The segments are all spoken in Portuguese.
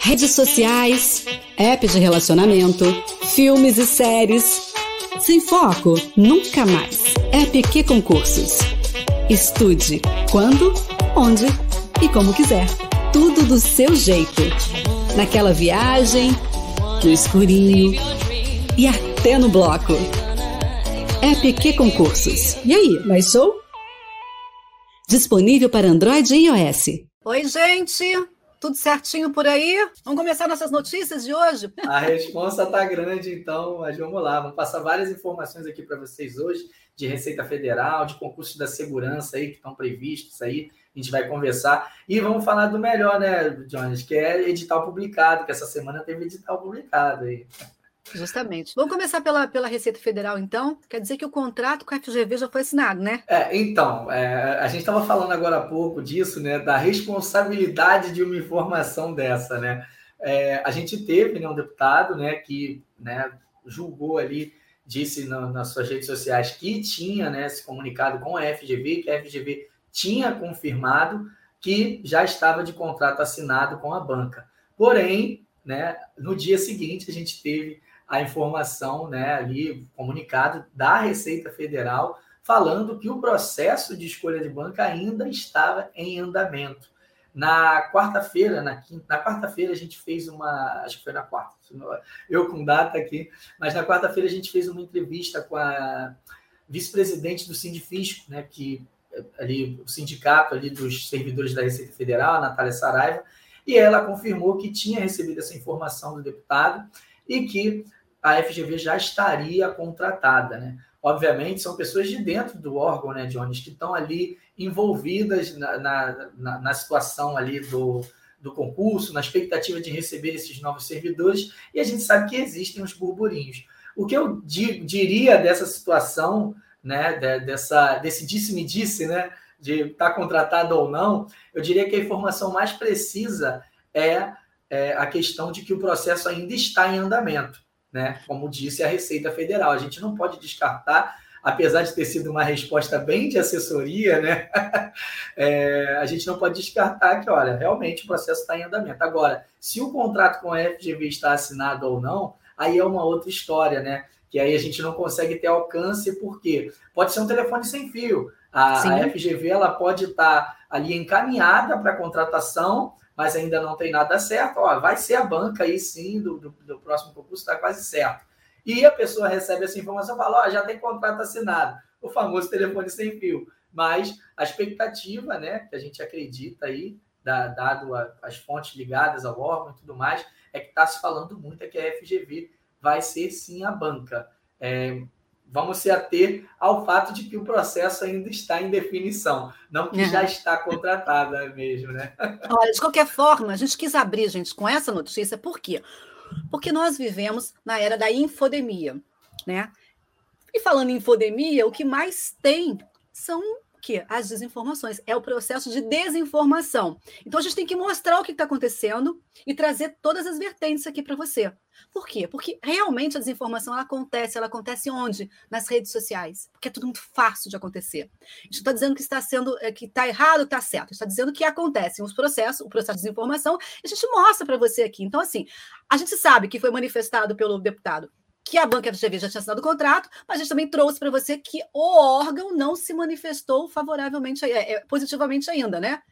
Redes sociais, app de relacionamento, filmes e séries. Sem foco, nunca mais. Que Concursos. Estude quando, onde e como quiser. Tudo do seu jeito. Naquela viagem, no escurinho e até no bloco. Que Concursos. E aí, mais show? Disponível para Android e iOS. Oi, gente! Tudo certinho por aí? Vamos começar nossas notícias de hoje? A resposta está grande, então, mas vamos lá. Vamos passar várias informações aqui para vocês hoje de Receita Federal, de concursos da segurança aí que estão previstos aí. A gente vai conversar e vamos falar do melhor, né, Jones, que é edital publicado, que essa semana teve edital publicado aí. Justamente. Vamos começar pela, pela Receita Federal, então. Quer dizer que o contrato com a FGV já foi assinado, né? É, então, é, a gente estava falando agora há pouco disso, né? Da responsabilidade de uma informação dessa, né? É, a gente teve né, um deputado né, que né, julgou ali, disse no, nas suas redes sociais que tinha né, se comunicado com a FGV, que a FGV tinha confirmado que já estava de contrato assinado com a banca. Porém, né, no dia seguinte, a gente teve a informação, né, ali, comunicado da Receita Federal, falando que o processo de escolha de banca ainda estava em andamento. Na quarta-feira, na, na quarta-feira a gente fez uma, acho que foi na quarta, eu com data aqui, mas na quarta-feira a gente fez uma entrevista com a vice-presidente do Sindifisco, né, que ali o sindicato ali dos servidores da Receita Federal, a Natália Saraiva, e ela confirmou que tinha recebido essa informação do deputado e que a FGV já estaria contratada, né? Obviamente, são pessoas de dentro do órgão, né, Jones, que estão ali envolvidas na, na, na situação ali do, do concurso, na expectativa de receber esses novos servidores, e a gente sabe que existem os burburinhos. O que eu di, diria dessa situação, né, de, dessa, desse disse-me-disse, né, de estar tá contratado ou não, eu diria que a informação mais precisa é, é a questão de que o processo ainda está em andamento né? Como disse a Receita Federal, a gente não pode descartar, apesar de ter sido uma resposta bem de assessoria, né? é, a gente não pode descartar que, olha, realmente o processo está em andamento. Agora, se o contrato com a FGV está assinado ou não, aí é uma outra história, né? Que aí a gente não consegue ter alcance, porque pode ser um telefone sem fio. A, a FGV ela pode estar tá ali encaminhada para contratação, mas ainda não tem nada certo, ó, vai ser a banca aí sim do, do, do próximo concurso, está quase certo. E a pessoa recebe essa informação e fala, ó, já tem contrato assinado, o famoso telefone sem fio. Mas a expectativa, né, que a gente acredita aí, da, dado a, as fontes ligadas ao órgão e tudo mais, é que está se falando muito é que a FGV vai ser sim a banca. É, vamos se ater ao fato de que o processo ainda está em definição, não que já está contratada mesmo, né? Olha, de qualquer forma, a gente quis abrir, gente, com essa notícia, por quê? Porque nós vivemos na era da infodemia, né? E falando em infodemia, o que mais tem são que as desinformações é o processo de desinformação. Então a gente tem que mostrar o que está acontecendo e trazer todas as vertentes aqui para você. Por quê? Porque realmente a desinformação ela acontece, ela acontece onde? Nas redes sociais, porque é tudo muito fácil de acontecer. A gente está dizendo que está sendo é, que está errado, está certo. Está dizendo que acontecem os processos, o processo de desinformação, e a gente mostra para você aqui. Então assim, a gente sabe que foi manifestado pelo deputado que a banca FGV já tinha assinado o contrato, mas a gente também trouxe para você que o órgão não se manifestou favoravelmente, é, é, positivamente ainda, né?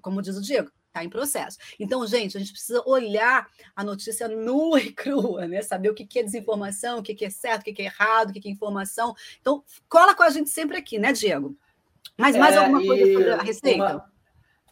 Como diz o Diego, está em processo. Então, gente, a gente precisa olhar a notícia nua e crua, né? Saber o que é desinformação, o que é certo, o que é errado, o que é informação. Então, cola com a gente sempre aqui, né, Diego? Mas mais é, alguma coisa sobre a receita? Uma...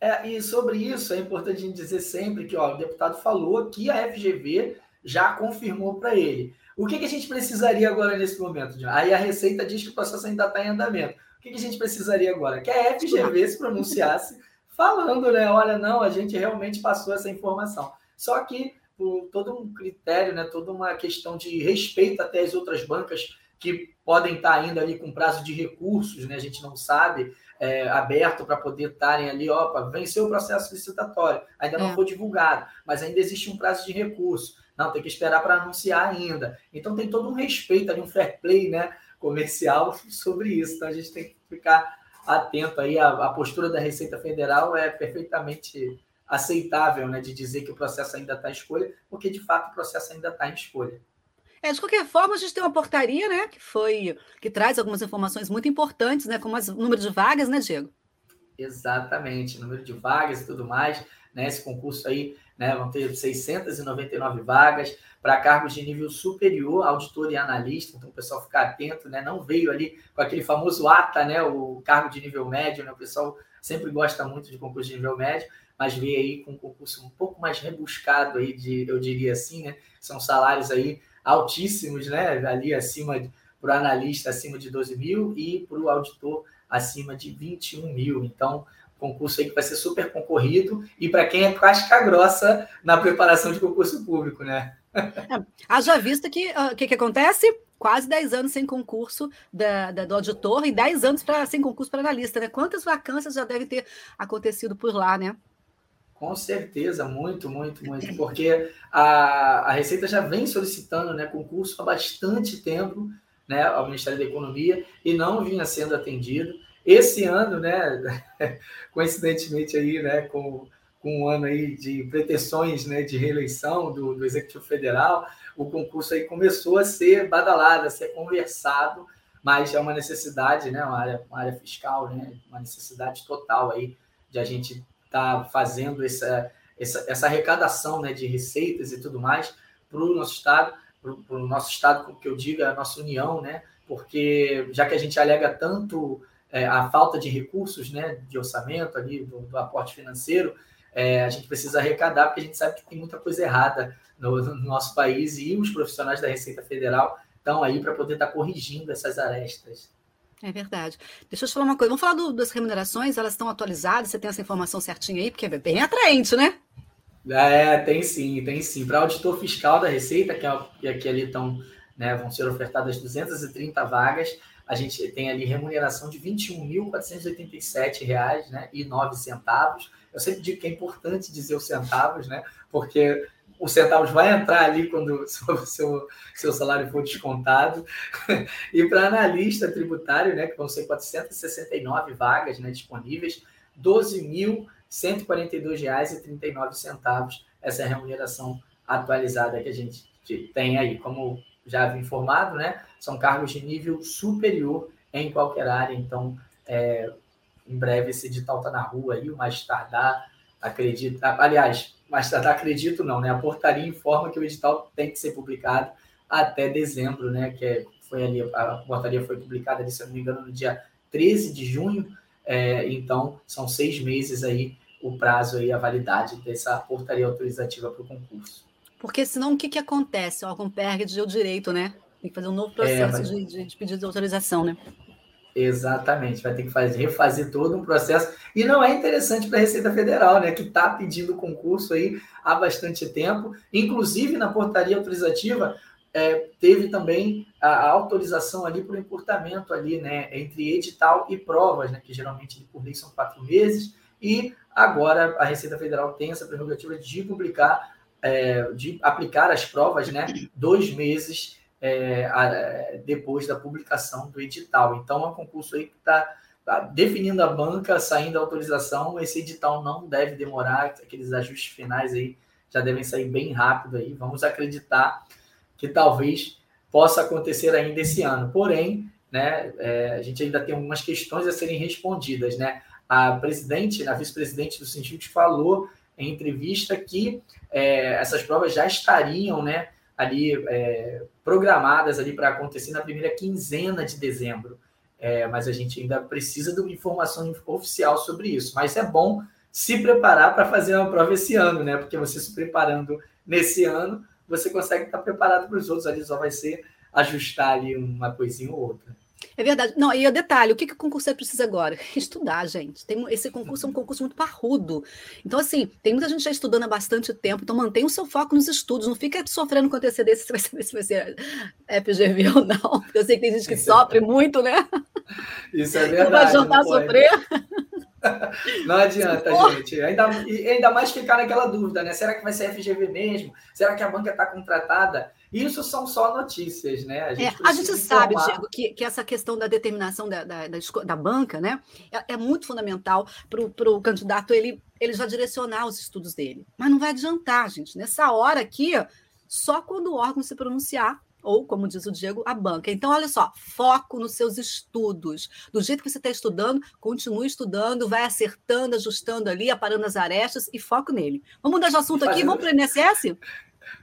É, e sobre isso, é importante a gente dizer sempre que ó, o deputado falou que a FGV já confirmou para ele. O que, que, a gente precisaria agora nesse momento, John? Aí a Receita diz que o processo ainda está em andamento. O que, que, a gente precisaria agora? Que a FGV se pronunciasse falando, né? Olha, não, a gente realmente passou essa informação. Só que por todo um critério, né? Toda uma questão de respeito até as outras bancas que podem estar ainda ali com prazo de recursos, né? A gente não sabe, é, aberto para poder estarem ali, opa, venceu o processo licitatório, ainda não é. foi divulgado, mas ainda existe um prazo de recurso. Não, tem que esperar para anunciar ainda. Então tem todo um respeito ali, um fair play né, comercial sobre isso. Então a gente tem que ficar atento aí. A, a postura da Receita Federal é perfeitamente aceitável, né, de dizer que o processo ainda está em escolha, porque de fato o processo ainda está em escolha. É, de qualquer forma, a gente tem uma portaria, né, que foi que traz algumas informações muito importantes, né, como o número de vagas, né, Diego? Exatamente, número de vagas e tudo mais, né? Esse concurso aí, né, vão ter 699 vagas para cargos de nível superior, auditor e analista, então o pessoal ficar atento, né? Não veio ali com aquele famoso ATA, né, o cargo de nível médio, né? O pessoal sempre gosta muito de concurso de nível médio, mas veio aí com um concurso um pouco mais rebuscado aí de, eu diria assim, né? São salários aí altíssimos, né? Ali acima para o analista acima de 12 mil e para o auditor acima de 21 mil. Então, concurso aí que vai ser super concorrido e para quem é casca grossa na preparação de concurso público, né? É, haja vista que o uh, que, que acontece? Quase 10 anos sem concurso da, da do auditor e 10 anos pra, sem concurso para analista, né? Quantas vacâncias já devem ter acontecido por lá, né? Com certeza, muito, muito, muito, porque a, a Receita já vem solicitando né, concurso há bastante tempo né, ao Ministério da Economia e não vinha sendo atendido. Esse ano, né, coincidentemente aí, né, com, com um ano aí de pretensões né, de reeleição do, do Executivo Federal, o concurso aí começou a ser badalado, a ser conversado, mas é uma necessidade, né, uma área, uma área fiscal, né, uma necessidade total aí de a gente está fazendo essa, essa, essa arrecadação né, de receitas e tudo mais para o nosso Estado, para o nosso Estado, como que eu digo, a nossa União, né? Porque já que a gente alega tanto é, a falta de recursos, né, de orçamento ali, do, do aporte financeiro, é, a gente precisa arrecadar, porque a gente sabe que tem muita coisa errada no, no nosso país e os profissionais da Receita Federal estão aí para poder estar tá corrigindo essas arestas. É verdade. Deixa eu te falar uma coisa. Vamos falar do, das remunerações, elas estão atualizadas? Você tem essa informação certinha aí? Porque é bem atraente, né? É, tem sim, tem sim. Para auditor fiscal da Receita, que, é, que aqui ali estão, né, vão ser ofertadas 230 vagas, a gente tem ali remuneração de R$ 21.487,09. Né, e centavos. Eu sempre digo que é importante dizer os centavos, né? Porque o centavos vai entrar ali quando o seu, seu salário for descontado. E para analista tributário, né, que vão ser 469 vagas né, disponíveis, R$ 12.142,39. Essa é a remuneração atualizada que a gente tem aí. Como já havia informado, né, são cargos de nível superior em qualquer área. Então, é, em breve esse edital está na rua aí, o mais tardar, acredito. Aliás, mas acredito não, né? A portaria informa que o edital tem que ser publicado até dezembro, né? Que é, foi ali, a portaria foi publicada, ali, se eu não me engano, no dia 13 de junho. É, então, são seis meses aí o prazo aí, a validade dessa portaria autorizativa para o concurso. Porque senão o que, que acontece? O órgão perde o direito, né? Tem que fazer um novo processo é, mas... de, de pedido de autorização, né? Exatamente, vai ter que fazer, refazer todo um processo. E não é interessante para a Receita Federal, né? Que está pedindo concurso aí há bastante tempo. Inclusive, na portaria autorizativa, é, teve também a, a autorização ali para o encurtamento ali, né? Entre edital e provas, né? Que geralmente por lei são quatro meses. E agora a Receita Federal tem essa prerrogativa de publicar, é, de aplicar as provas, né? Dois meses é, a, depois da publicação do edital. Então, é um concurso aí que está tá definindo a banca, saindo a autorização. Esse edital não deve demorar, aqueles ajustes finais aí já devem sair bem rápido aí. Vamos acreditar que talvez possa acontecer ainda esse ano. Porém, né, é, a gente ainda tem algumas questões a serem respondidas, né? A presidente, a vice-presidente do Sintite falou em entrevista que é, essas provas já estariam, né, ali é, programadas ali para acontecer na primeira quinzena de dezembro. É, mas a gente ainda precisa de uma informação oficial sobre isso. Mas é bom se preparar para fazer uma prova esse ano, né? Porque você se preparando nesse ano, você consegue estar preparado para os outros. Ali só vai ser ajustar ali uma coisinha ou outra. É verdade. Não, e o detalhe, o que, que o concurseiro precisa agora? Estudar, gente. Tem, esse concurso é um concurso muito parrudo. Então, assim, tem muita gente já estudando há bastante tempo, então mantenha o seu foco nos estudos, não fica sofrendo com antecedência se vai saber se vai ser FGV ou não. Eu sei que tem gente que é sofre é muito, né? Isso é verdade. Não vai jantar a sofrer. Não adianta, gente. Ainda, ainda mais ficar naquela dúvida, né? Será que vai ser FGV mesmo? Será que a banca está contratada? Isso são só notícias, né? A gente, é, a gente sabe, Diego, que, que essa questão da determinação da, da, da, da banca né, é, é muito fundamental para o candidato ele, ele já direcionar os estudos dele. Mas não vai adiantar, gente. Nessa hora aqui, só quando o órgão se pronunciar ou, como diz o Diego, a banca. Então, olha só, foco nos seus estudos. Do jeito que você está estudando, continue estudando, vai acertando, ajustando ali, aparando as arestas e foco nele. Vamos mudar de assunto aqui, vamos para o INSS?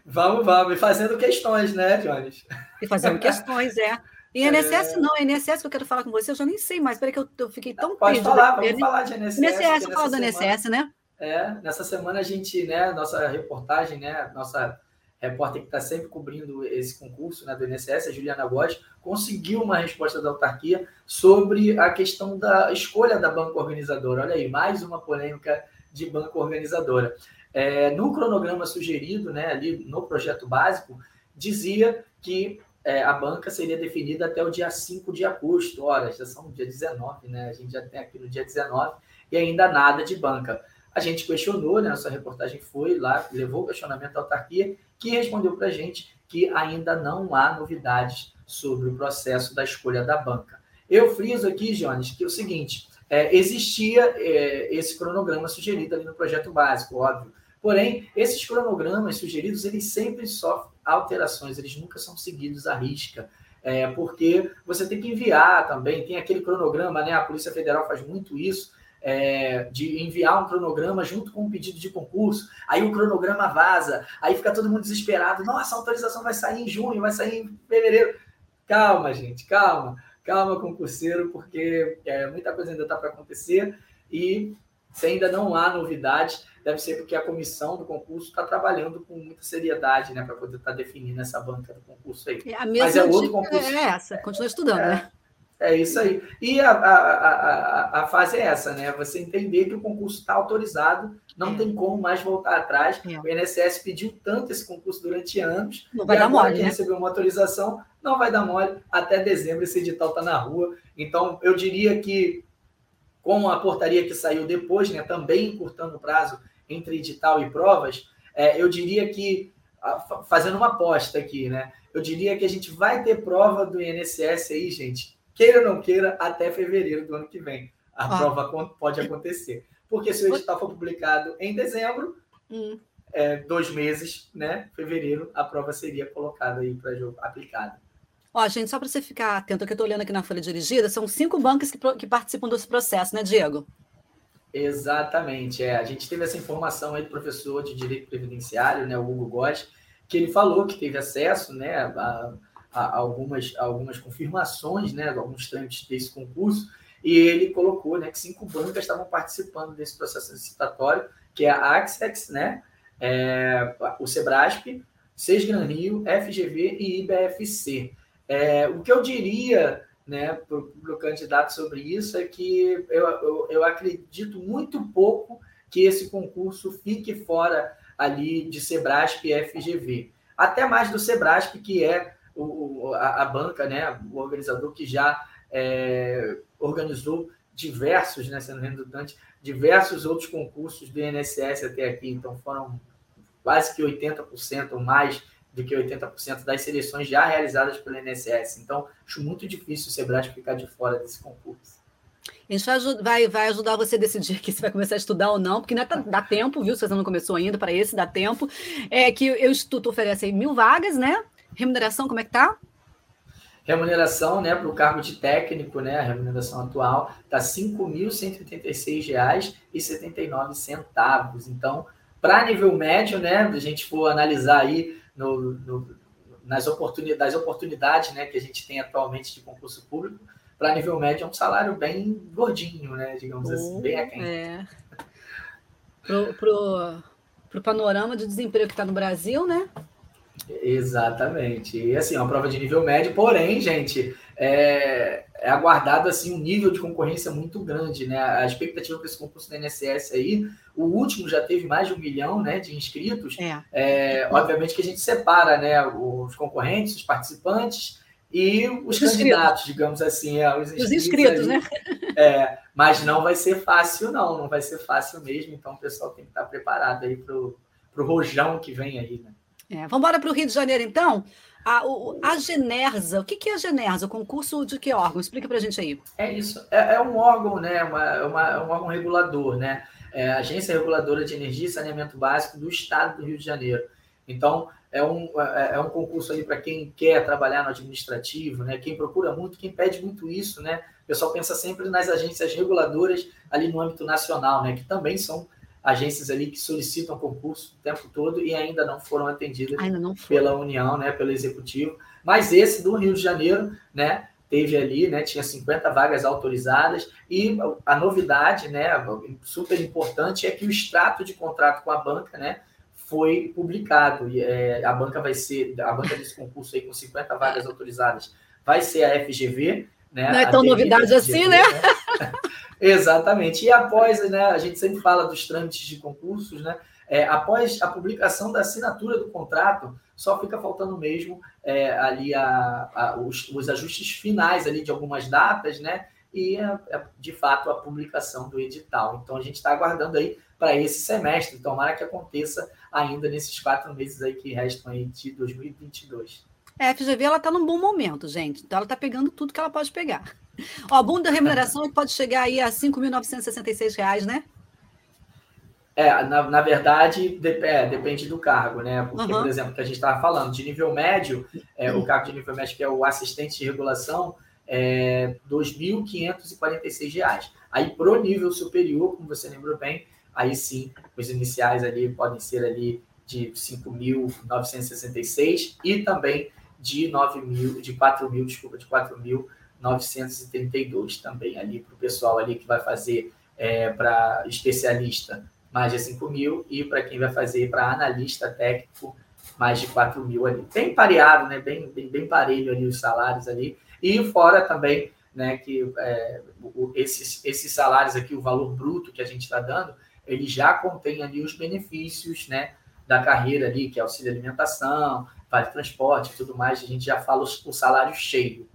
Vamos, vamos. E fazendo questões, né, Jones? E fazendo questões, é. E INSS é... não, INSS que eu quero falar com você, eu já nem sei mais. Espera que eu, eu fiquei tão Pode falar, vamos falar de INSS. INSS, vamos falar do INSS, né? É, nessa semana a gente, né, nossa reportagem, né, nossa repórter que está sempre cobrindo esse concurso né, do INSS, a Juliana Góes, conseguiu uma resposta da autarquia sobre a questão da escolha da banca organizadora. Olha aí, mais uma polêmica de banca organizadora. É, no cronograma sugerido, né, ali no projeto básico, dizia que é, a banca seria definida até o dia 5 de agosto. Ora, já são dia 19, né? A gente já tem aqui no dia 19 e ainda nada de banca. A gente questionou, né? Nossa reportagem foi lá, levou o questionamento à autarquia que respondeu para a gente que ainda não há novidades sobre o processo da escolha da banca. Eu friso aqui, Jones, que é o seguinte: é, existia é, esse cronograma sugerido ali no projeto básico, óbvio. Porém, esses cronogramas sugeridos, eles sempre sofrem alterações, eles nunca são seguidos à risca. É, porque você tem que enviar também, tem aquele cronograma, né? A Polícia Federal faz muito isso, é, de enviar um cronograma junto com um pedido de concurso, aí o cronograma vaza, aí fica todo mundo desesperado, nossa, a autorização vai sair em junho, vai sair em fevereiro. Calma, gente, calma, calma, concurseiro, porque é, muita coisa ainda está para acontecer e se ainda não há novidade, deve ser porque a comissão do concurso está trabalhando com muita seriedade, né, para poder estar tá definindo essa banca do concurso aí. É, a mesma Mas é outro concurso. É essa, continua estudando, é, né? É isso aí. E a, a, a, a, fase é essa, né? Você entender que o concurso está autorizado, não é. tem como mais voltar atrás. É. O INSS pediu tanto esse concurso durante anos. Não vai dar mole. Né? recebeu uma autorização, não vai dar mole. Até dezembro esse edital está na rua. Então, eu diria que, com a portaria que saiu depois, né, também encurtando o prazo entre edital e provas, é, eu diria que, fazendo uma aposta aqui, né? Eu diria que a gente vai ter prova do INSS aí, gente, queira ou não queira, até fevereiro do ano que vem. A ah. prova pode acontecer. Porque se o edital for publicado em dezembro, hum. é, dois meses, né? Fevereiro, a prova seria colocada aí para jogo, aplicada. Ó, gente, só para você ficar atento, que eu estou olhando aqui na folha dirigida, são cinco bancos que, que participam desse processo, né, Diego? Exatamente, é. A gente teve essa informação aí do professor de Direito Previdenciário, né, o Hugo Góes, que ele falou que teve acesso, né, a, algumas, algumas confirmações, né, alguns trâmites desse concurso, e ele colocou né, que cinco bancas estavam participando desse processo licitatório, que é a Axex, né, é, o Sebrasp, Sesgran Rio, FGV e IBFC. É, o que eu diria né, para o candidato sobre isso é que eu, eu, eu acredito muito pouco que esse concurso fique fora ali de Sebrasp e FGV. Até mais do Sebrasp, que é o, a, a, banca, né, o organizador que já é, organizou diversos, né, sendo redundante, diversos outros concursos do INSS até aqui. Então, foram quase que 80% ou mais do que 80% das seleções já realizadas pelo INSS. Então, acho muito difícil o Sebrae ficar de fora desse concurso. A gente vai, vai, ajudar você a decidir que você vai começar a estudar ou não, porque não é, dá tempo, viu? Se você não começou ainda, para esse dá tempo. É que o Instituto oferece mil vagas, né? Remuneração, como é que tá? Remuneração, né, para o cargo de técnico, né, a remuneração atual está R$ 5.136,79. Então, para nível médio, né, a gente for analisar aí no, no, nas oportunidades, oportunidades né, que a gente tem atualmente de concurso público, para nível médio é um salário bem gordinho, né, digamos assim, bem aquém. É. Pro, pro, pro panorama de desemprego que está no Brasil, né? Exatamente. E assim, é uma prova de nível médio, porém, gente, é, é, aguardado assim um nível de concorrência muito grande, né? A expectativa para esse concurso da INSS aí, o último já teve mais de um milhão, né, de inscritos. É. é obviamente que a gente separa, né, os concorrentes, os participantes e os, os candidatos, digamos assim, é, os inscritos, os inscritos né? É, mas não vai ser fácil, não, não vai ser fácil mesmo, então o pessoal tem que estar preparado aí para o rojão que vem aí, né? É, vamos embora para o Rio de Janeiro, então? A, o, a Genersa, o que, que é a Genersa? O concurso de que órgão? Explica para a gente aí. É isso, é, é um órgão, né? Uma, uma, é um órgão regulador, né? É a Agência Reguladora de Energia e Saneamento Básico do Estado do Rio de Janeiro. Então, é um, é, é um concurso aí para quem quer trabalhar no administrativo, né? Quem procura muito, quem pede muito isso, né? O pessoal pensa sempre nas agências reguladoras ali no âmbito nacional, né? Que também são agências ali que solicitam concurso o tempo todo e ainda não foram atendidas não pela União, né? Pelo Executivo. Mas esse do Rio de Janeiro, né? Teve ali, né? Tinha 50 vagas autorizadas e a novidade, né? Super importante é que o extrato de contrato com a banca, né? foi publicado. E, é, a banca vai ser, a banca desse concurso aí com 50 vagas autorizadas vai ser a FGV. Né? Não é tão novidade assim, né? né? Exatamente. E após, né, a gente sempre fala dos trâmites de concursos, né? É, após a publicação da assinatura do contrato, só fica faltando mesmo é, ali a, a, os, os, ajustes finais ali de algumas datas, né? E, é, de fato, a publicação do edital. Então, a gente está aguardando aí para esse semestre. Tomara que aconteça ainda nesses quatro meses aí que restam aí de 2022. É, a FGV ela está num bom momento, gente. Então ela está pegando tudo que ela pode pegar. Ó, a bunda da remuneração pode chegar aí a R$ 5.966, né? É, na, na verdade, de, é, depende do cargo, né? Porque, uhum. por exemplo, que a gente estava falando, de nível médio, é, o cargo de nível médio, que é o assistente de regulação, é R$ 2.546. Aí, pro nível superior, como você lembrou bem, aí sim, os iniciais ali podem ser ali de 5.966 e também de 9 mil, de 4 mil, desculpa, de 4.932 também ali para o pessoal ali que vai fazer é, para especialista mais de 5 mil e para quem vai fazer para analista técnico mais de 4 mil ali. Bem pareado, né? Bem, bem, bem parelho ali os salários ali. E fora também, né, que é, esses, esses salários aqui, o valor bruto que a gente está dando, ele já contém ali os benefícios, né, da carreira ali, que é auxílio alimentação, vale transporte tudo mais, a gente já fala o salário cheio.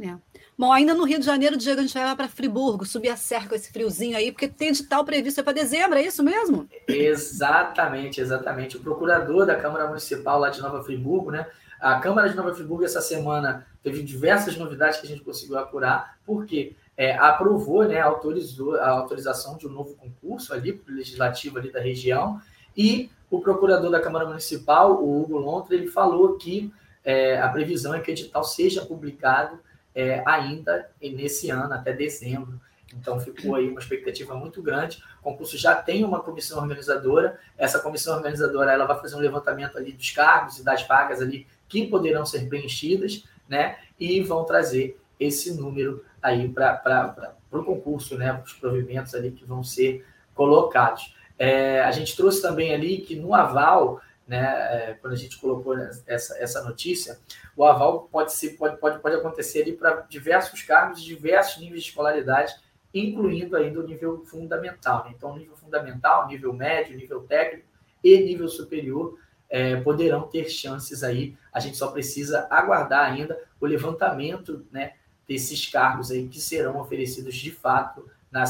É. Bom, ainda no Rio de Janeiro, Diego, a gente vai lá para Friburgo, subir a serra com esse friozinho aí, porque tem edital previsto para dezembro, é isso mesmo? Exatamente, exatamente. O procurador da Câmara Municipal lá de Nova Friburgo, né? A Câmara de Nova Friburgo essa semana teve diversas novidades que a gente conseguiu apurar, porque é, aprovou, né, autorizou a autorização de um novo concurso ali para o legislativo ali da região e o procurador da Câmara Municipal, o Hugo Lontra, ele falou que é, a previsão é que o edital seja publicado é, ainda nesse ano, até dezembro. Então ficou aí uma expectativa muito grande. O concurso já tem uma comissão organizadora. Essa comissão organizadora ela vai fazer um levantamento ali dos cargos e das vagas ali que poderão ser preenchidas, né? E vão trazer esse número aí para o concurso, né? Os provimentos ali que vão ser colocados. É, a gente trouxe também ali que no aval, né, é, quando a gente colocou essa, essa notícia, o aval pode, ser, pode, pode, pode acontecer ali para diversos cargos, diversos níveis de escolaridade, incluindo ainda o nível fundamental. Né? Então, nível fundamental, nível médio, nível técnico e nível superior é, poderão ter chances aí. A gente só precisa aguardar ainda o levantamento né, desses cargos aí que serão oferecidos de fato na,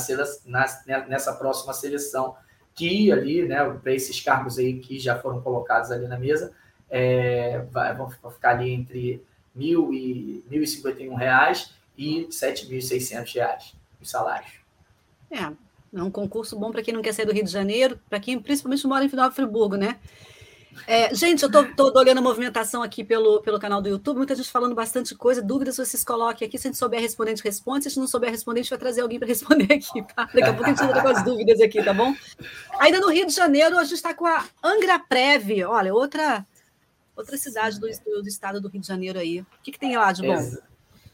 na, nessa próxima seleção, que ali, né, para esses cargos aí que já foram colocados ali na mesa, é, vai, vão ficar ali entre mil e 1.051 reais e 7.600 reais os salários. É, é um concurso bom para quem não quer sair do Rio de Janeiro, para quem principalmente mora em Final Friburgo, né? É, gente, eu estou olhando a movimentação aqui pelo, pelo canal do YouTube, muita gente falando bastante coisa, dúvidas vocês coloquem aqui, se a gente souber responder, a gente responde, se a gente não souber responder, a gente vai trazer alguém para responder aqui, tá? Daqui a pouco a gente entra com as dúvidas aqui, tá bom? Ainda no Rio de Janeiro, a gente está com a Angra Preve, olha, outra, outra cidade do, do, estado do Rio de Janeiro aí. O que, que tem lá de bom? Ex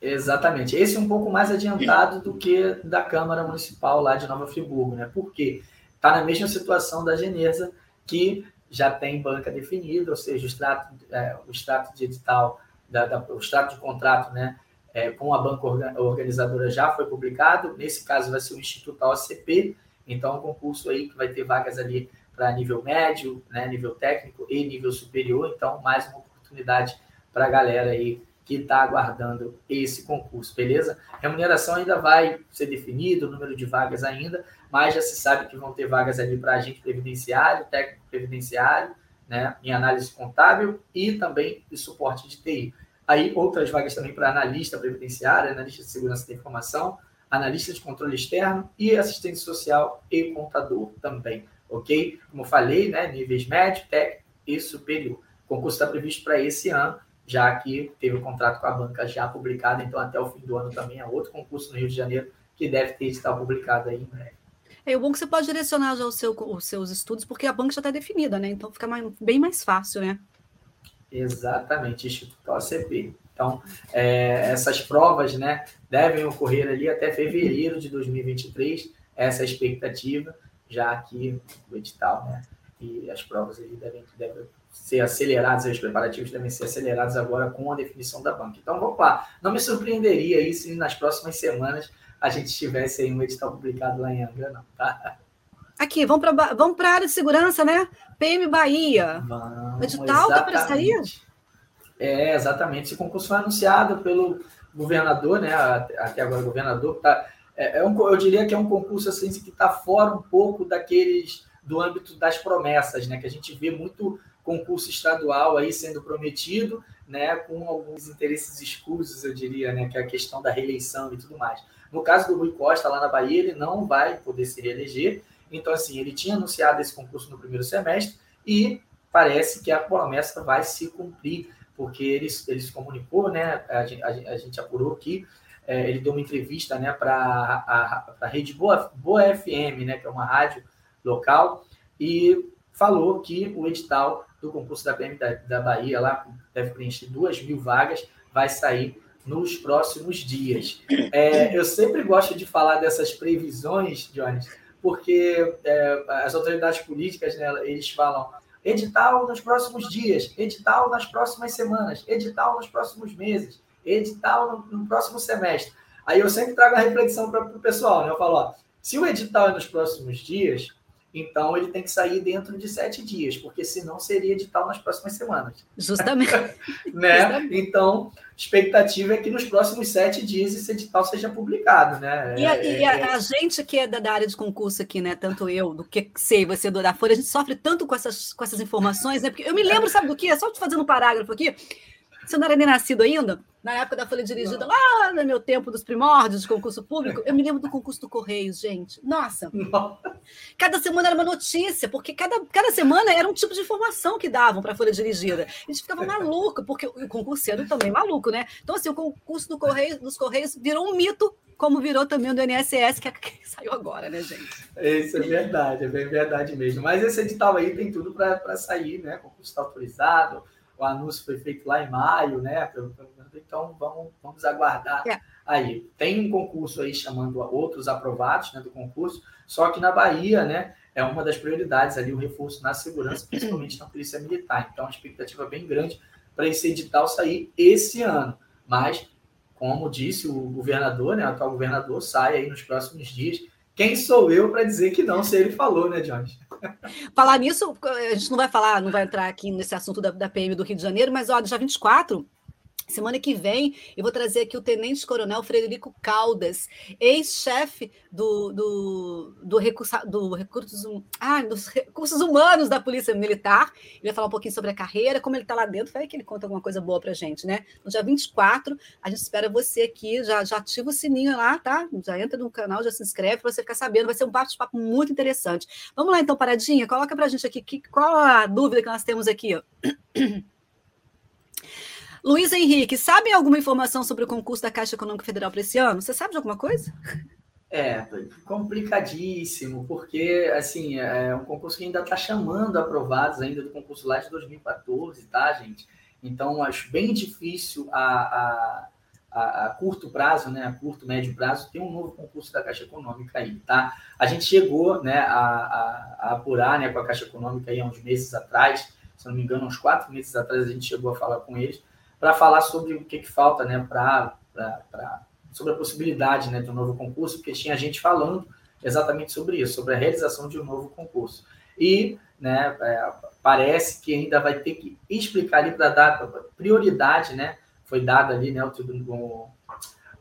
exatamente. Esse é um pouco mais adiantado do que da Câmara Municipal lá de Nova Friburgo, né? Porque está na mesma situação da Genesa, que já tem banca definida, ou seja, o extrato, é, o extrato de edital, da, da, o extrato de contrato né, é, com a banca organizadora já foi publicado. Nesse caso, vai ser o Instituto OCP, então, um concurso aí que vai ter vagas ali para nível médio, né, nível técnico e nível superior. Então, mais uma oportunidade para a galera aí que está aguardando esse concurso, beleza? Remuneração ainda vai ser definido, o número de vagas ainda, mas já se sabe que vão ter vagas ali para agente previdenciário, técnico previdenciário, né, em análise contábil e também de suporte de TI. Aí outras vagas também para analista previdenciário, analista de segurança da informação, analista de controle externo e assistente social e contador também, ok? Como falei, né, níveis médio, técnico e superior. O concurso está previsto para esse ano, já que teve o contrato com a banca já publicado, então até o fim do ano também é outro concurso no Rio de Janeiro que deve ter edital publicado aí em breve. É o bom é que você pode direcionar já o seu, os seus estudos, porque a banca já está definida, né? Então fica mais, bem mais fácil, né? Exatamente, Instituto OCP. Então, é, essas provas né, devem ocorrer ali até fevereiro de 2023, essa é a expectativa, já que o edital né, e as provas ali devem, devem ser aceleradas, os preparativos devem ser acelerados agora com a definição da banca. Então, vamos lá. Não me surpreenderia aí se nas próximas semanas a gente tivesse aí um edital publicado lá em Angra, não, tá? Aqui, vamos para vamos a área de segurança, né? PM Bahia. Vamos, o edital está para sair? É, exatamente. Esse concurso foi anunciado pelo governador, né? Até agora governador tá. É, é um, eu diria que é um concurso assim que está fora um pouco daqueles do âmbito das promessas, né? Que a gente vê muito concurso estadual aí sendo prometido, né? Com alguns interesses escusos, eu diria, né? Que é a questão da reeleição e tudo mais. No caso do Rui Costa, lá na Bahia, ele não vai poder se reeleger. Então, assim, ele tinha anunciado esse concurso no primeiro semestre e parece que a promessa vai se cumprir, porque ele, ele se comunicou, né? A gente, a gente apurou que é, ele deu uma entrevista né, para a, a, rede Boa, Boa FM, né, que é uma rádio local, e falou que o edital do concurso da PM da, da Bahia, lá deve preencher duas mil vagas, vai sair nos próximos dias. É, eu sempre gosto de falar dessas previsões, Jones, porque é, as autoridades políticas, né, eles falam edital nos próximos dias, edital nas próximas semanas, edital nos próximos meses, edital no, no próximo semestre. Aí eu sempre trago a reflexão para o pessoal, né? Eu falo, ó, se o edital é nos próximos dias, então ele tem que sair dentro de sete dias, porque senão seria edital nas próximas semanas. Justamente. né? Justamente. Então, expectativa é que nos próximos sete dias esse edital seja publicado, né? E, a, é, e a, é... a, gente que é da, da, área de concurso aqui, né? Tanto eu, do que sei, você do da Folha, a gente sofre tanto com essas, com essas informações, né? Porque eu me lembro, sabe do que? É só te fazendo um parágrafo aqui. Você não era nem nascido ainda? Na época da Folha Dirigida, lá no meu tempo dos primórdios de concurso público, eu me lembro do concurso do Correios, gente. Nossa! Cada semana era uma notícia, porque cada, cada semana era um tipo de informação que davam para a Folha Dirigida. A gente ficava maluco, porque o concurseiro também maluco, né? Então, assim, o concurso do Correio, dos Correios virou um mito, como virou também o do INSS, que, é, que saiu agora, né, gente? Isso é verdade, é bem verdade mesmo. Mas esse edital aí tem tudo para sair, né? Concurso está autorizado o anúncio foi feito lá em maio, né? Então vamos, vamos aguardar é. aí. Tem um concurso aí chamando outros aprovados né, do concurso, só que na Bahia, né? É uma das prioridades ali o reforço na segurança, principalmente na polícia militar. Então, a expectativa é bem grande para esse edital sair esse ano. Mas, como disse o governador, né, o atual governador, sai aí nos próximos dias. Quem sou eu para dizer que não, se ele falou, né, Jones? Falar nisso, a gente não vai falar, não vai entrar aqui nesse assunto da, da PM do Rio de Janeiro, mas olha, dia 24 Semana que vem eu vou trazer aqui o Tenente Coronel Frederico Caldas, ex-chefe do, do, do, recurso, do recursos, ah, dos recursos humanos da Polícia Militar. Ele vai falar um pouquinho sobre a carreira, como ele está lá dentro, vai que ele conta alguma coisa boa para gente, né? No dia 24, a gente espera você aqui, já, já ativa o sininho lá, tá? Já entra no canal, já se inscreve para você ficar sabendo, vai ser um bate-papo muito interessante. Vamos lá então, Paradinha, coloca para gente aqui que, qual a dúvida que nós temos aqui, ó. Luiz Henrique, sabe alguma informação sobre o concurso da Caixa Econômica Federal para esse ano? Você sabe de alguma coisa? É, complicadíssimo, porque assim, é um concurso que ainda está chamando aprovados ainda do concurso lá de 2014, tá, gente? Então, acho bem difícil a, a, a, a, curto prazo, né, a curto, médio prazo, ter um novo concurso da Caixa Econômica aí, tá? A gente chegou, né, a, a, a apurar, né, com a Caixa Econômica aí há uns meses atrás, se não me engano, uns quatro meses atrás a gente chegou a falar com eles, para falar sobre o que, que falta, né, para sobre a possibilidade né, de um novo concurso, porque tinha gente falando exatamente sobre isso, sobre a realização de um novo concurso. E né, é, parece que ainda vai ter que explicar ali para dar prioridade, né, foi dado ali, né, o, o,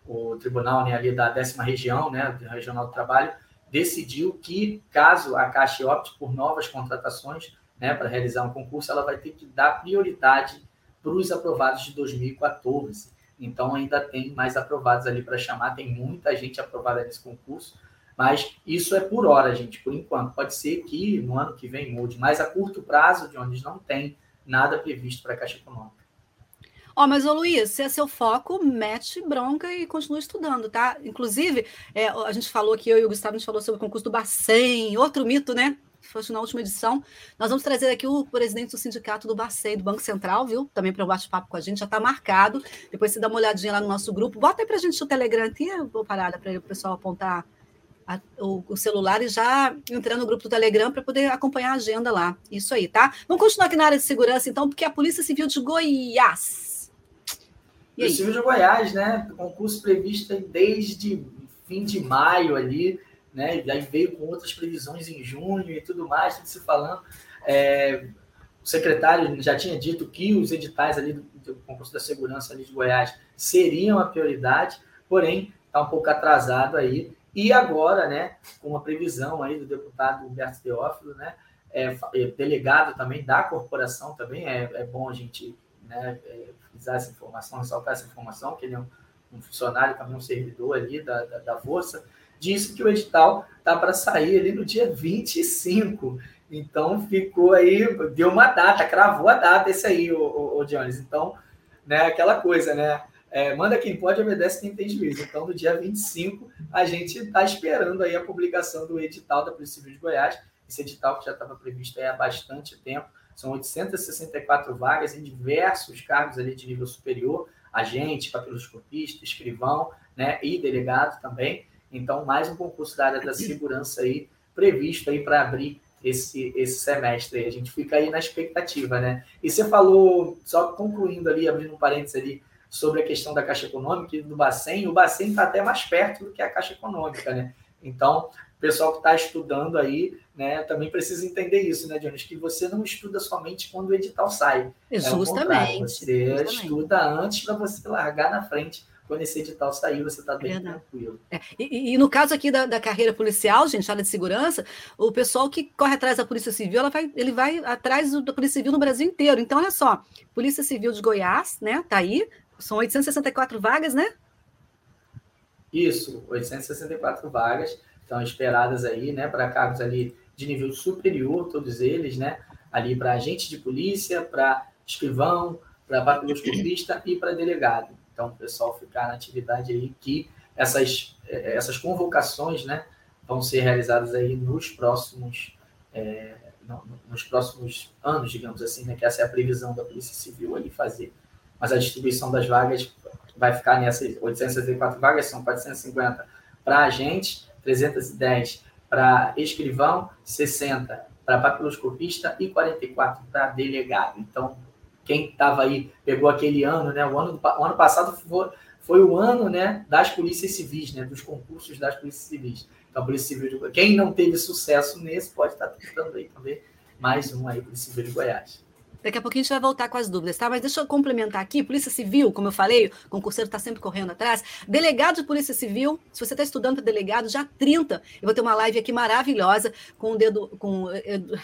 o tribunal né, ali da décima região, né, Regional do Trabalho, decidiu que, caso a Caixa opte por novas contratações né, para realizar um concurso, ela vai ter que dar prioridade para os aprovados de 2014. Então, ainda tem mais aprovados ali para chamar, tem muita gente aprovada nesse concurso, mas isso é por hora, gente, por enquanto. Pode ser que no ano que vem mude, mas a curto prazo, de onde não tem nada previsto para a Caixa Econômica. Ó, oh, mas, ô Luiz, se é seu foco, mete bronca e continua estudando, tá? Inclusive, é, a gente falou aqui, eu e o Gustavo, a gente falou sobre o concurso do Bacen, outro mito, né? Fosse na última edição. Nós vamos trazer aqui o presidente do sindicato do Bacen, do Banco Central, viu? Também para um bate-papo com a gente, já está marcado. Depois você dá uma olhadinha lá no nosso grupo. Bota aí para a gente o Telegram aqui, eu vou parada para o pessoal apontar a, o, o, celular e já entrar no grupo do Telegram para poder acompanhar a agenda lá. Isso aí, tá? Vamos continuar aqui na área de segurança, então, porque a Polícia Civil de Goiás. Polícia Civil de Goiás, né? Concurso previsto desde fim de maio ali, né? Aí veio com outras previsões em junho e tudo mais, tudo se falando. É, o secretário já tinha dito que os editais ali do, do concurso da segurança ali de Goiás seriam a prioridade, porém está um pouco atrasado aí. E agora, né, com uma previsão aí do deputado Humberto Teófilo, né, é, é, delegado também da corporação também, é, é bom a gente né, é, frisar essa informação, ressaltar essa informação, que ele é um, um funcionário, também um servidor ali da, da, da Força, disse que o edital tá para sair ali no dia 25. Então ficou aí, deu uma data, cravou a data esse aí, o, o, o Jones. Então, né, aquela coisa, né? É, manda quem pode, obedece quem tem juízo. Então, no dia 25, a gente está esperando aí a publicação do edital da Polícia Civil de Goiás. Esse edital que já estava previsto há bastante tempo. São 864 vagas em diversos cargos ali de nível superior, agente, papiloscopista, escrivão, né, e delegado também. Então, mais um concurso da área da segurança aí previsto aí para abrir esse, esse semestre. A gente fica aí na expectativa, né? E você falou, só concluindo ali, abrindo um parênteses ali, sobre a questão da Caixa Econômica e do Bacen, o Bacen está até mais perto do que a Caixa Econômica, né? Então, o pessoal que está estudando aí, né, também precisa entender isso, né, Jones? Que você não estuda somente quando o edital sai. É justamente. É você justamente. estuda antes para você largar na frente quando esse edital sair, você está bem Verdade. tranquilo. É. E, e, no caso aqui da, da, carreira policial, gente, área de segurança, o pessoal que corre atrás da Polícia Civil, ela vai, ele vai atrás da Polícia Civil no Brasil inteiro. Então, olha só, Polícia Civil de Goiás, né, tá aí, são 864 vagas, né? Isso, 864 vagas estão esperadas aí, né, para cargos ali de nível superior, todos eles, né, ali para agente de polícia, para escrivão, para papiloscopista e para delegado. Então, o pessoal ficar na atividade aí que essas, eh, essas convocações, né, vão ser realizadas aí nos próximos é, nos próximos anos, digamos assim, né, que essa é a previsão da Polícia Civil ali fazer mas a distribuição das vagas vai ficar nessas 864 vagas, são 450 para agente, 310 para escrivão, 60 para papiloscopista e 44 para delegado. Então, quem estava aí, pegou aquele ano, né? O ano, o ano passado foi, foi o ano né, das polícias civis, né? Dos concursos das polícias civis. Então, a Polícia Civil de Quem não teve sucesso nesse pode estar tentando aí também mais um aí, Polícia Civil de Goiás. Daqui a pouquinho a gente vai voltar com as dúvidas, tá? Mas deixa eu complementar aqui. Polícia Civil, como eu falei, o concurseiro está sempre correndo atrás. Delegado de Polícia Civil, se você está estudando para delegado, já 30. Eu vou ter uma live aqui maravilhosa com o, dedo, com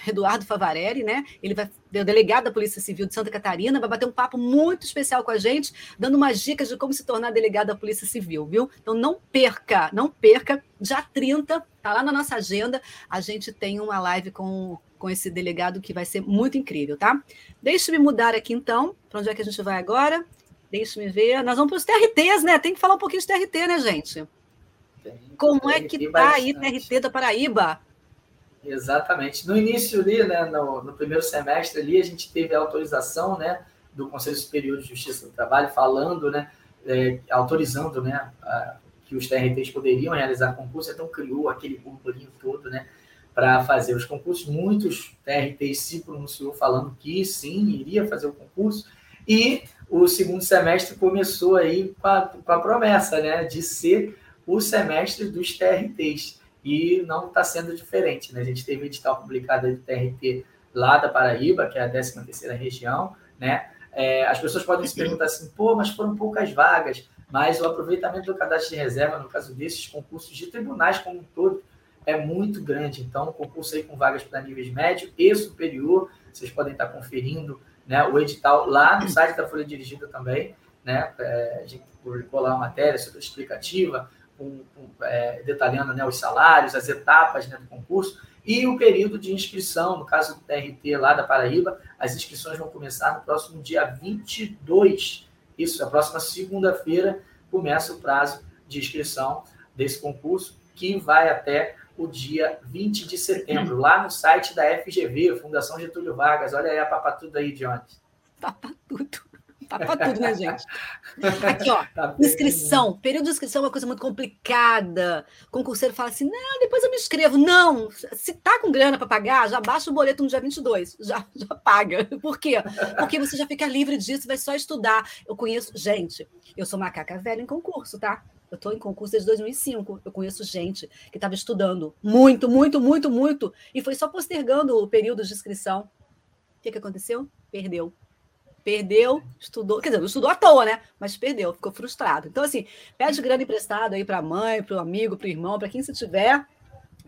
Eduardo Favarelli, né? Ele vai delegado da Polícia Civil de Santa Catarina, vai bater um papo muito especial com a gente, dando umas dicas de como se tornar delegado da Polícia Civil, viu? Então não perca, não perca. Já 30, tá lá na nossa agenda. A gente tem uma live com com esse delegado que vai ser muito incrível, tá? Deixe-me mudar aqui então. Para onde é que a gente vai agora? Deixe-me ver. Nós vamos para os TRTs, né? Tem que falar um pouquinho de TRT, né, gente? Tem, Como é que tá aí TRT da Paraíba? Exatamente. No início ali, né, no, no, primeiro semestre ali, a gente teve a autorização, né, do Conselho Superior de Justiça do Trabalho falando, né, é, autorizando, né, a, que os TRTs poderiam realizar concurso, então criou aquele burburinho todo, né, para fazer os concursos. Muitos TRTs se pronunciou falando que sim, iria fazer o concurso. E o segundo semestre começou aí com a, com a promessa né, de ser o semestre dos TRTs. E não está sendo diferente. Né? A gente teve edital publicado do TRT lá da Paraíba, que é a 13ª região, né? É, as pessoas podem se perguntar assim, pô, mas foram poucas vagas, mas o aproveitamento do cadastro de reserva, no caso desses concursos de tribunais como um todo, é muito grande. Então, concurso aí com vagas para níveis médio e superior, vocês podem estar conferindo né, o edital lá no site da Folha Dirigida também. Né, é, a gente publicou lá uma matéria super explicativa, é, detalhando né, os salários, as etapas né, do concurso e o período de inscrição. No caso do TRT lá da Paraíba, as inscrições vão começar no próximo dia 22. Isso, a próxima segunda-feira começa o prazo de inscrição desse concurso, que vai até o dia 20 de setembro, lá no site da FGV, Fundação Getúlio Vargas. Olha aí a papatudo aí, Jones. Papatudo. Tá para tudo, né, gente? Aqui, ó. Tá inscrição. Período de inscrição é uma coisa muito complicada. O concurseiro fala assim: não, depois eu me inscrevo. Não, se tá com grana para pagar, já baixa o boleto no dia 22. Já, já paga. Por quê? Porque você já fica livre disso, vai só estudar. Eu conheço, gente, eu sou macaca velha em concurso, tá? Eu estou em concurso desde 2005. Eu conheço gente que estava estudando muito, muito, muito, muito, e foi só postergando o período de inscrição. O que, que aconteceu? Perdeu perdeu, estudou, quer dizer, não estudou à toa, né? Mas perdeu, ficou frustrado. Então, assim, pede grana emprestada aí para a mãe, para o amigo, para o irmão, para quem se tiver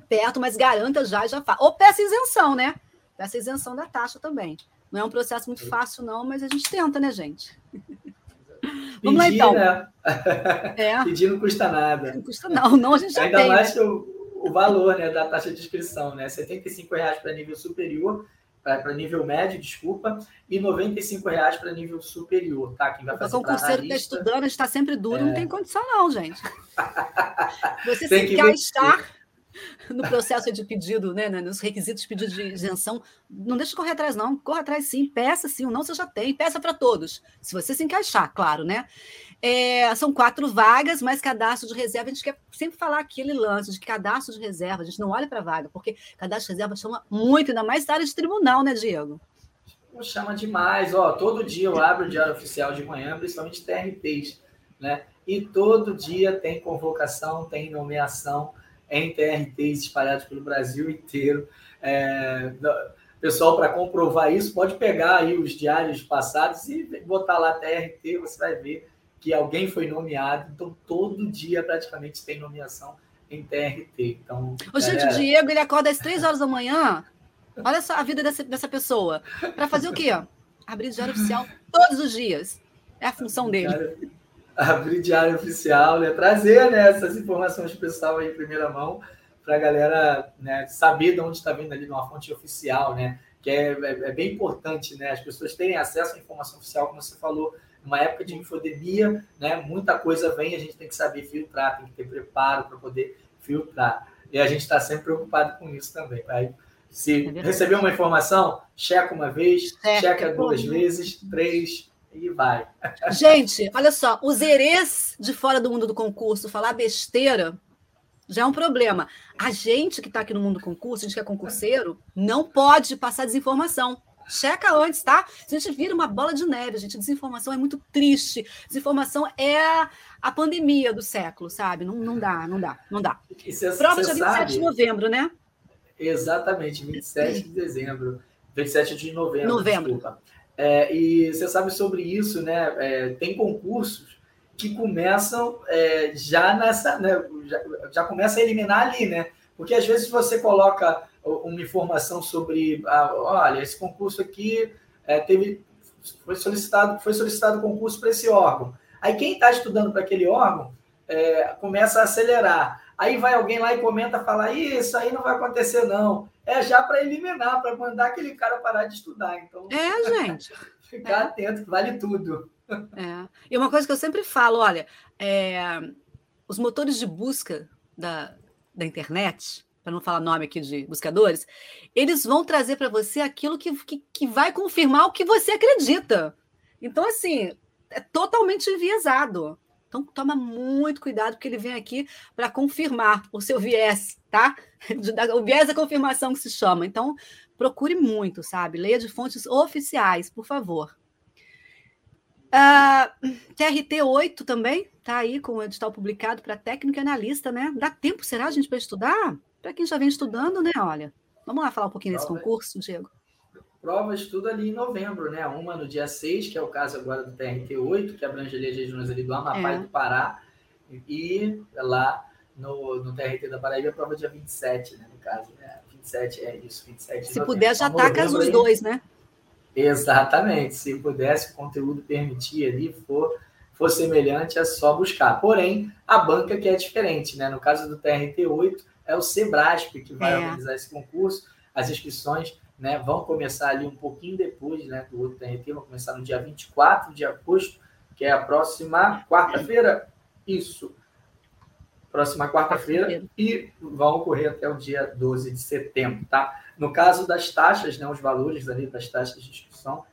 perto, mas garanta já e já faz. Ou peça isenção, né? Peça isenção da taxa também. Não é um processo muito fácil, não, mas a gente tenta, né, gente? Vamos Pedir, lá, então. Né? É. Pedir não custa nada. Não custa, não, não a gente já Ainda tem. Ainda mais né? que o, o valor né, da taxa de inscrição, né? R$ reais para nível superior para nível médio, desculpa, e R$ reais para nível superior, tá? Quem vai fazer o concurseiro está estudando, está sempre duro, é... não tem condição não, gente. Você tem se encaixar no processo de pedido, né, né, nos requisitos de pedido de isenção, não deixe de correr atrás não, corra atrás sim, peça sim, o não você já tem, peça para todos, se você se encaixar, claro, né? É, são quatro vagas, mas cadastro de reserva, a gente quer sempre falar aquele lance de cadastro de reserva, a gente não olha para vaga, porque cadastro de reserva chama muito, ainda mais da área de tribunal, né, Diego? Chama demais, ó, todo dia eu abro o Diário Oficial de manhã, principalmente TRTs, né? E todo dia tem convocação, tem nomeação em TRTs espalhados pelo Brasil inteiro. É, pessoal, para comprovar isso, pode pegar aí os diários passados e botar lá TRT, você vai ver que alguém foi nomeado, então todo dia praticamente tem nomeação em TRT. Então, o gente, o Diego, ele acorda às três horas da manhã. Olha só a vida dessa, dessa pessoa. Para fazer o quê? Abrir diário oficial todos os dias. É a função dele. Abrir diário oficial, né? trazer né, essas informações pessoal aí em primeira mão para a galera né, saber de onde está vindo ali numa fonte oficial, né? Que é, é, é, bem importante, né? As pessoas terem acesso à informação oficial, como você falou, uma época de infodemia, né? Muita coisa vem, a gente tem que saber filtrar, tem que ter preparo para poder filtrar. E a gente está sempre preocupado com isso também. Aí, se é receber uma informação, checa uma vez, checa duas vezes, três e vai. Gente, olha só, os herês de fora do mundo do concurso falar besteira já é um problema. A gente que está aqui no mundo do concurso, a gente que é concurseiro, não pode passar desinformação. Checa antes, tá? A gente vira uma bola de neve, gente. Desinformação é muito triste. Desinformação é a pandemia do século, sabe? Não, não dá, não dá, não dá. Cê, Prova dia 27 sabe? de novembro, né? Exatamente, 27 de dezembro. 27 de novembro, novembro. desculpa. É, e você sabe sobre isso, né? É, tem concursos que começam é, já nessa, né? Já, já começa a eliminar ali, né? Porque às vezes você coloca uma informação sobre, ah, olha, esse concurso aqui é, teve, foi solicitado, foi solicitado concurso para esse órgão. Aí quem está estudando para aquele órgão é, começa a acelerar. Aí vai alguém lá e comenta, fala, isso aí não vai acontecer não. É já para eliminar, para mandar aquele cara parar de estudar. Então, é, gente. ficar é. atento, vale tudo. É. E uma coisa que eu sempre falo, olha, é, os motores de busca da, da internet, para não falar nome aqui de buscadores, eles vão trazer para você aquilo que, que, que, vai confirmar o que você acredita. Então, assim, é totalmente enviesado. Então, toma muito cuidado, porque ele vem aqui para confirmar o seu viés, tá? O viés da confirmação que se chama. Então, procure muito, sabe? Leia de fontes oficiais, por favor. Uh, ah, TRT 8 também está aí com o edital publicado para técnico e analista, né? Dá tempo, será, gente, para estudar? Para quem já vem estudando, né? Olha, vamos lá falar um pouquinho desse concurso, Diego. Provas tudo ali em novembro, né? Uma no dia 6, que é o caso agora do TRT8, que abrange ali as regiões ali do Amapá é. e do Pará, e lá no, no TRT da Paraíba, a prova dia 27, né? No caso, né? 27 é isso, 27 Se puder, já taca os dois, né? Exatamente. Se pudesse, o conteúdo permitir ali, for, for semelhante, é só buscar. Porém, a banca que é diferente, né? No caso do TRT8, é o Sebrasp que vai é. organizar esse concurso. As inscrições né, vão começar ali um pouquinho depois né, do outro TRT, vão começar no dia 24 de agosto, que é a próxima quarta-feira. Isso. Próxima quarta-feira. E vão ocorrer até o dia 12 de setembro, tá? No caso das taxas, né, os valores ali das taxas de inscrição,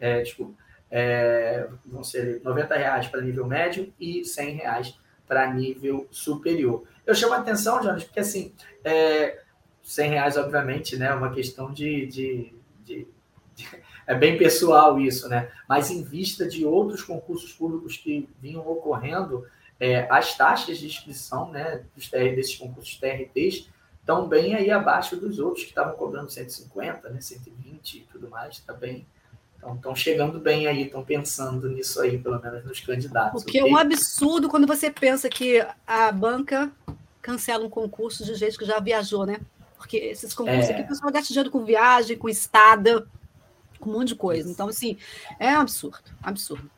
é, desculpa, é, vão ser 90 reais para nível médio e 100 reais para nível superior. Eu chamo a atenção, Jonas, porque assim, é, 100 reais, obviamente, né? É uma questão de, de, de, de, É bem pessoal isso, né? Mas em vista de outros concursos públicos que vinham ocorrendo, é, as taxas de inscrição né, dos, desses concursos TRTs estão bem aí abaixo dos outros que estavam cobrando 150, né, 120 e tudo mais, está bem. Então, estão chegando bem aí, estão pensando nisso aí, pelo menos nos candidatos. O que é um absurdo quando você pensa que a banca cancela um concurso de gente que já viajou, né? Porque esses concursos é. aqui, o pessoal gasta dinheiro com viagem, com estada, com um monte de coisa. Então, assim, é um absurdo, absurdo.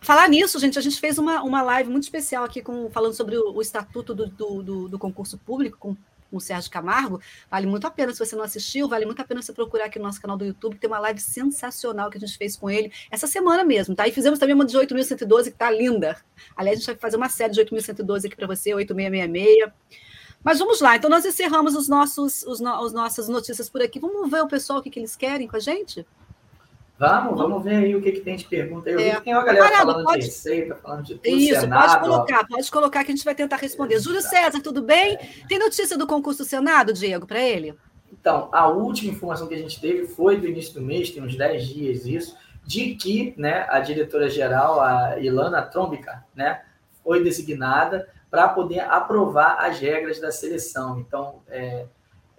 Falar nisso, gente, a gente fez uma, uma live muito especial aqui com, falando sobre o, o estatuto do, do, do, concurso público, com com o Sérgio Camargo, vale muito a pena. Se você não assistiu, vale muito a pena você procurar aqui no nosso canal do YouTube, tem uma live sensacional que a gente fez com ele essa semana mesmo, tá? E fizemos também uma de 8.112, que tá linda. Aliás, a gente vai fazer uma série de 8.112 aqui para você, 8666. Mas vamos lá, então nós encerramos os nossos, os no, as nossas notícias por aqui. Vamos ver o pessoal o que, que eles querem com a gente? Vamos, vamos ver aí o que, que tem de pergunta. Eu é. vi que tem uma galera Parado, falando pode... de receita, falando de tudo, Isso, Senado, pode colocar, ó. pode colocar que a gente vai tentar responder. Exato. Júlio César, tudo bem? Tem notícia do concurso do Senado, Diego, para ele? Então, a última informação que a gente teve foi do início do mês, tem uns 10 dias isso, de que né, a diretora-geral, a Ilana Trombica, né, foi designada para poder aprovar as regras da seleção. Então, é,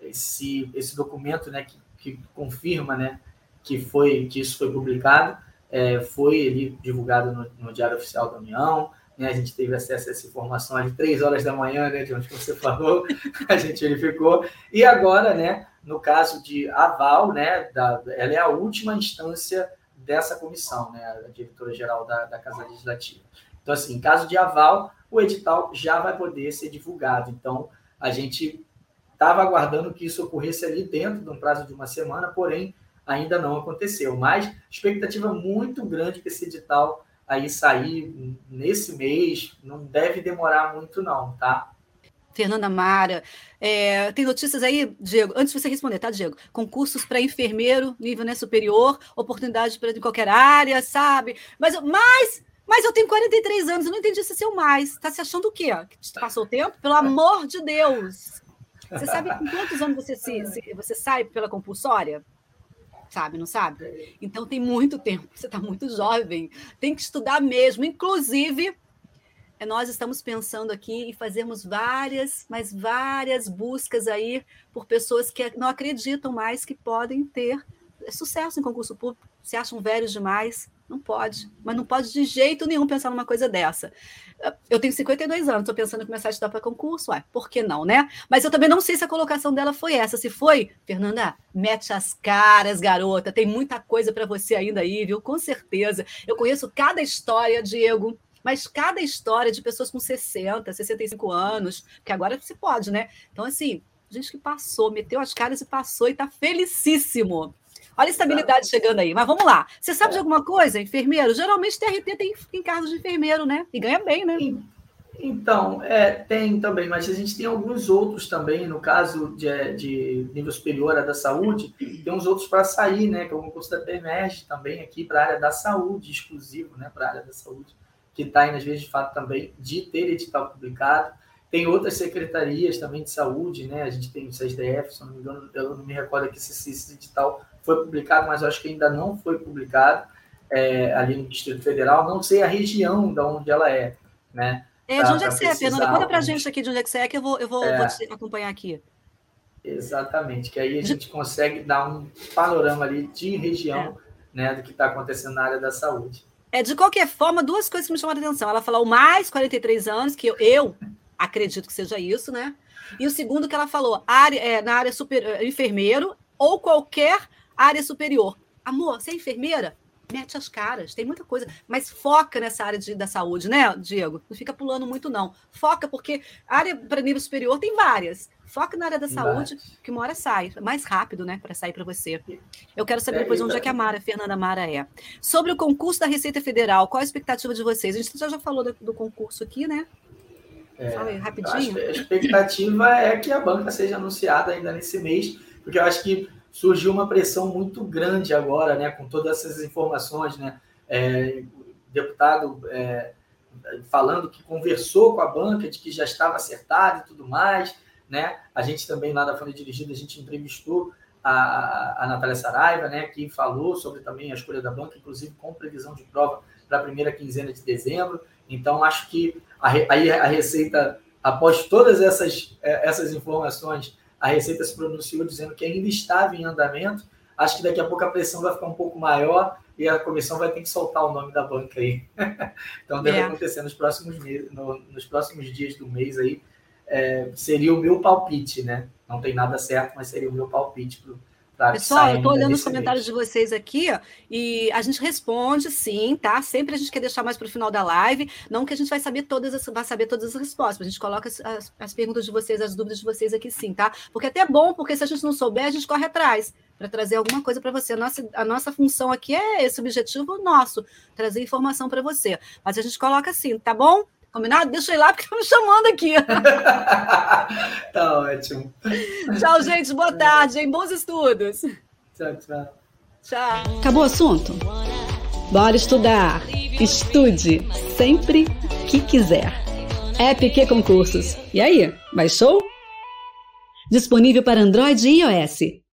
esse, esse documento né, que, que confirma né, que, foi, que isso foi publicado é, foi divulgado no, no, Diário Oficial da União. Né, a gente teve acesso a essa informação às três horas da manhã, né, de onde você falou, a gente verificou. E agora, né, no caso de aval, né, da, ela é a última instância dessa comissão, né, a diretora-geral da, da Casa Legislativa. Então, assim, em caso de aval, o edital já vai poder ser divulgado. Então, a gente estava aguardando que isso ocorresse ali dentro de um prazo de uma semana, porém, ainda não aconteceu. Mas expectativa muito grande que esse edital aí sair nesse mês, não deve demorar muito não, tá? Fernanda Mara. É, tem notícias aí, Diego? Antes de você responder, tá, Diego? Concursos para enfermeiro, nível né, superior, oportunidade para qualquer área, sabe? Mas, mas mas eu tenho 43 anos, eu não entendi se é seu mais. Está se achando o quê? Que passou o tempo? Pelo amor de Deus! Você sabe com quantos anos você, se, se, você sai pela compulsória? Sabe, não sabe? Então tem muito tempo, você está muito jovem, tem que estudar mesmo. Inclusive, é, nós estamos pensando aqui em fazermos várias, mas várias buscas aí por pessoas que não acreditam mais que podem ter sucesso em concurso público, se acham velhos demais, não pode, mas não pode de jeito nenhum pensar numa coisa dessa. Eu tenho 52 anos, estou pensando em começar a estudar para concurso, ué, por que não, né? Mas eu também não sei se a colocação dela foi essa. Se foi, Fernanda, mete as caras, garota, tem muita coisa para você ainda aí, viu? Com certeza. Eu conheço cada história, Diego, mas cada história de pessoas com 60, 65 anos, que agora se pode, né? Então, assim, gente que passou, meteu as caras e passou e está felicíssimo. Olha a estabilidade chegando aí. Mas vamos lá. Você sabe de alguma coisa, enfermeiro? Geralmente TRT tem encargos de enfermeiro, né? E ganha bem, né? Então, é, tem também, mas a gente tem alguns outros também, no caso de, de nível superior à da saúde, tem uns outros para sair, né? Que é o concurso da PEMERG também aqui para a área da saúde, exclusivo, né? Para a área da saúde, que está aí, às vezes, de fato, também de ter edital publicado. Tem outras secretarias também de saúde, né? A gente tem o CSDF, se não me engano, eu não me recordo aqui se esse edital foi publicado, mas acho que ainda não foi publicado é, ali no Distrito Federal. Não sei a região de onde ela é, né? É, de onde é que você é, Fernanda? Conta pra gente aqui de onde é que você é, que eu vou, eu vou, é, vou te acompanhar aqui. Exatamente, que aí a gente consegue dar um panorama ali de região é. né, do que está acontecendo na área da saúde. É, de qualquer forma, duas coisas que me chamaram a atenção. Ela falou mais 43 anos, que eu, eu acredito que seja isso, né? E o segundo que ela falou, área, é, na área super, é, enfermeiro ou qualquer área superior. Amor, você é enfermeira? Mete as caras, tem muita coisa, mas foca nessa área de, da saúde, né, Diego? Não fica pulando muito, não. Foca, porque área para nível superior tem várias. Foca na área da saúde, que uma hora sai. Mais rápido, né, para sair para você. Eu quero saber é, depois onde é que a Mara, a Fernanda Mara é. Sobre o concurso da Receita Federal, qual a expectativa de vocês? A gente já falou do, do concurso aqui, né? É, Fala aí, rapidinho. A expectativa é que a banca seja anunciada ainda nesse mês, porque eu acho que surgiu uma pressão muito grande agora, né, com todas essas informações, né? É, deputado é, falando que conversou com a banca, de que já estava acertado e tudo mais né? A gente também lá da Folha Dirigida, a gente entrevistou a, a Natália Saraiva, né, que falou sobre também a escolha da banca, inclusive com previsão de prova para a primeira quinzena de dezembro. Então, acho que aí a, a Receita, após todas essas, é, essas informações, a Receita se pronunciou dizendo que ainda estava em andamento. Acho que daqui a pouco a pressão vai ficar um pouco maior e a comissão vai ter que soltar o nome da banca aí. então, deve é. acontecer nos próximos, meses, no, nos próximos dias do mês aí, é, seria o meu palpite, né? Não tem nada certo, mas seria o meu palpite para Pessoal, eu estou olhando os comentários de vocês aqui, ó, e a gente responde sim, tá? Sempre a gente quer deixar mais para o final da live. Não que a gente vai saber todas as, vai saber todas as respostas, a gente coloca as, as, as, perguntas de vocês, as dúvidas de vocês aqui sim, tá? Porque é até bom, porque se a gente não souber, a gente corre atrás para trazer alguma coisa para você. A nossa, a nossa função aqui é esse objetivo nosso, trazer informação para você. Mas a gente coloca assim, tá bom? Combinado? Deixa eu ir lá porque estão me chamando aqui. tá ótimo. Tchau, gente. Boa tarde, hein? Bons estudos. Tchau, tchau. Tchau. Acabou o assunto? Bora estudar. Estude sempre que quiser. EPQ Concursos. E aí, baixou? Disponível para Android e iOS.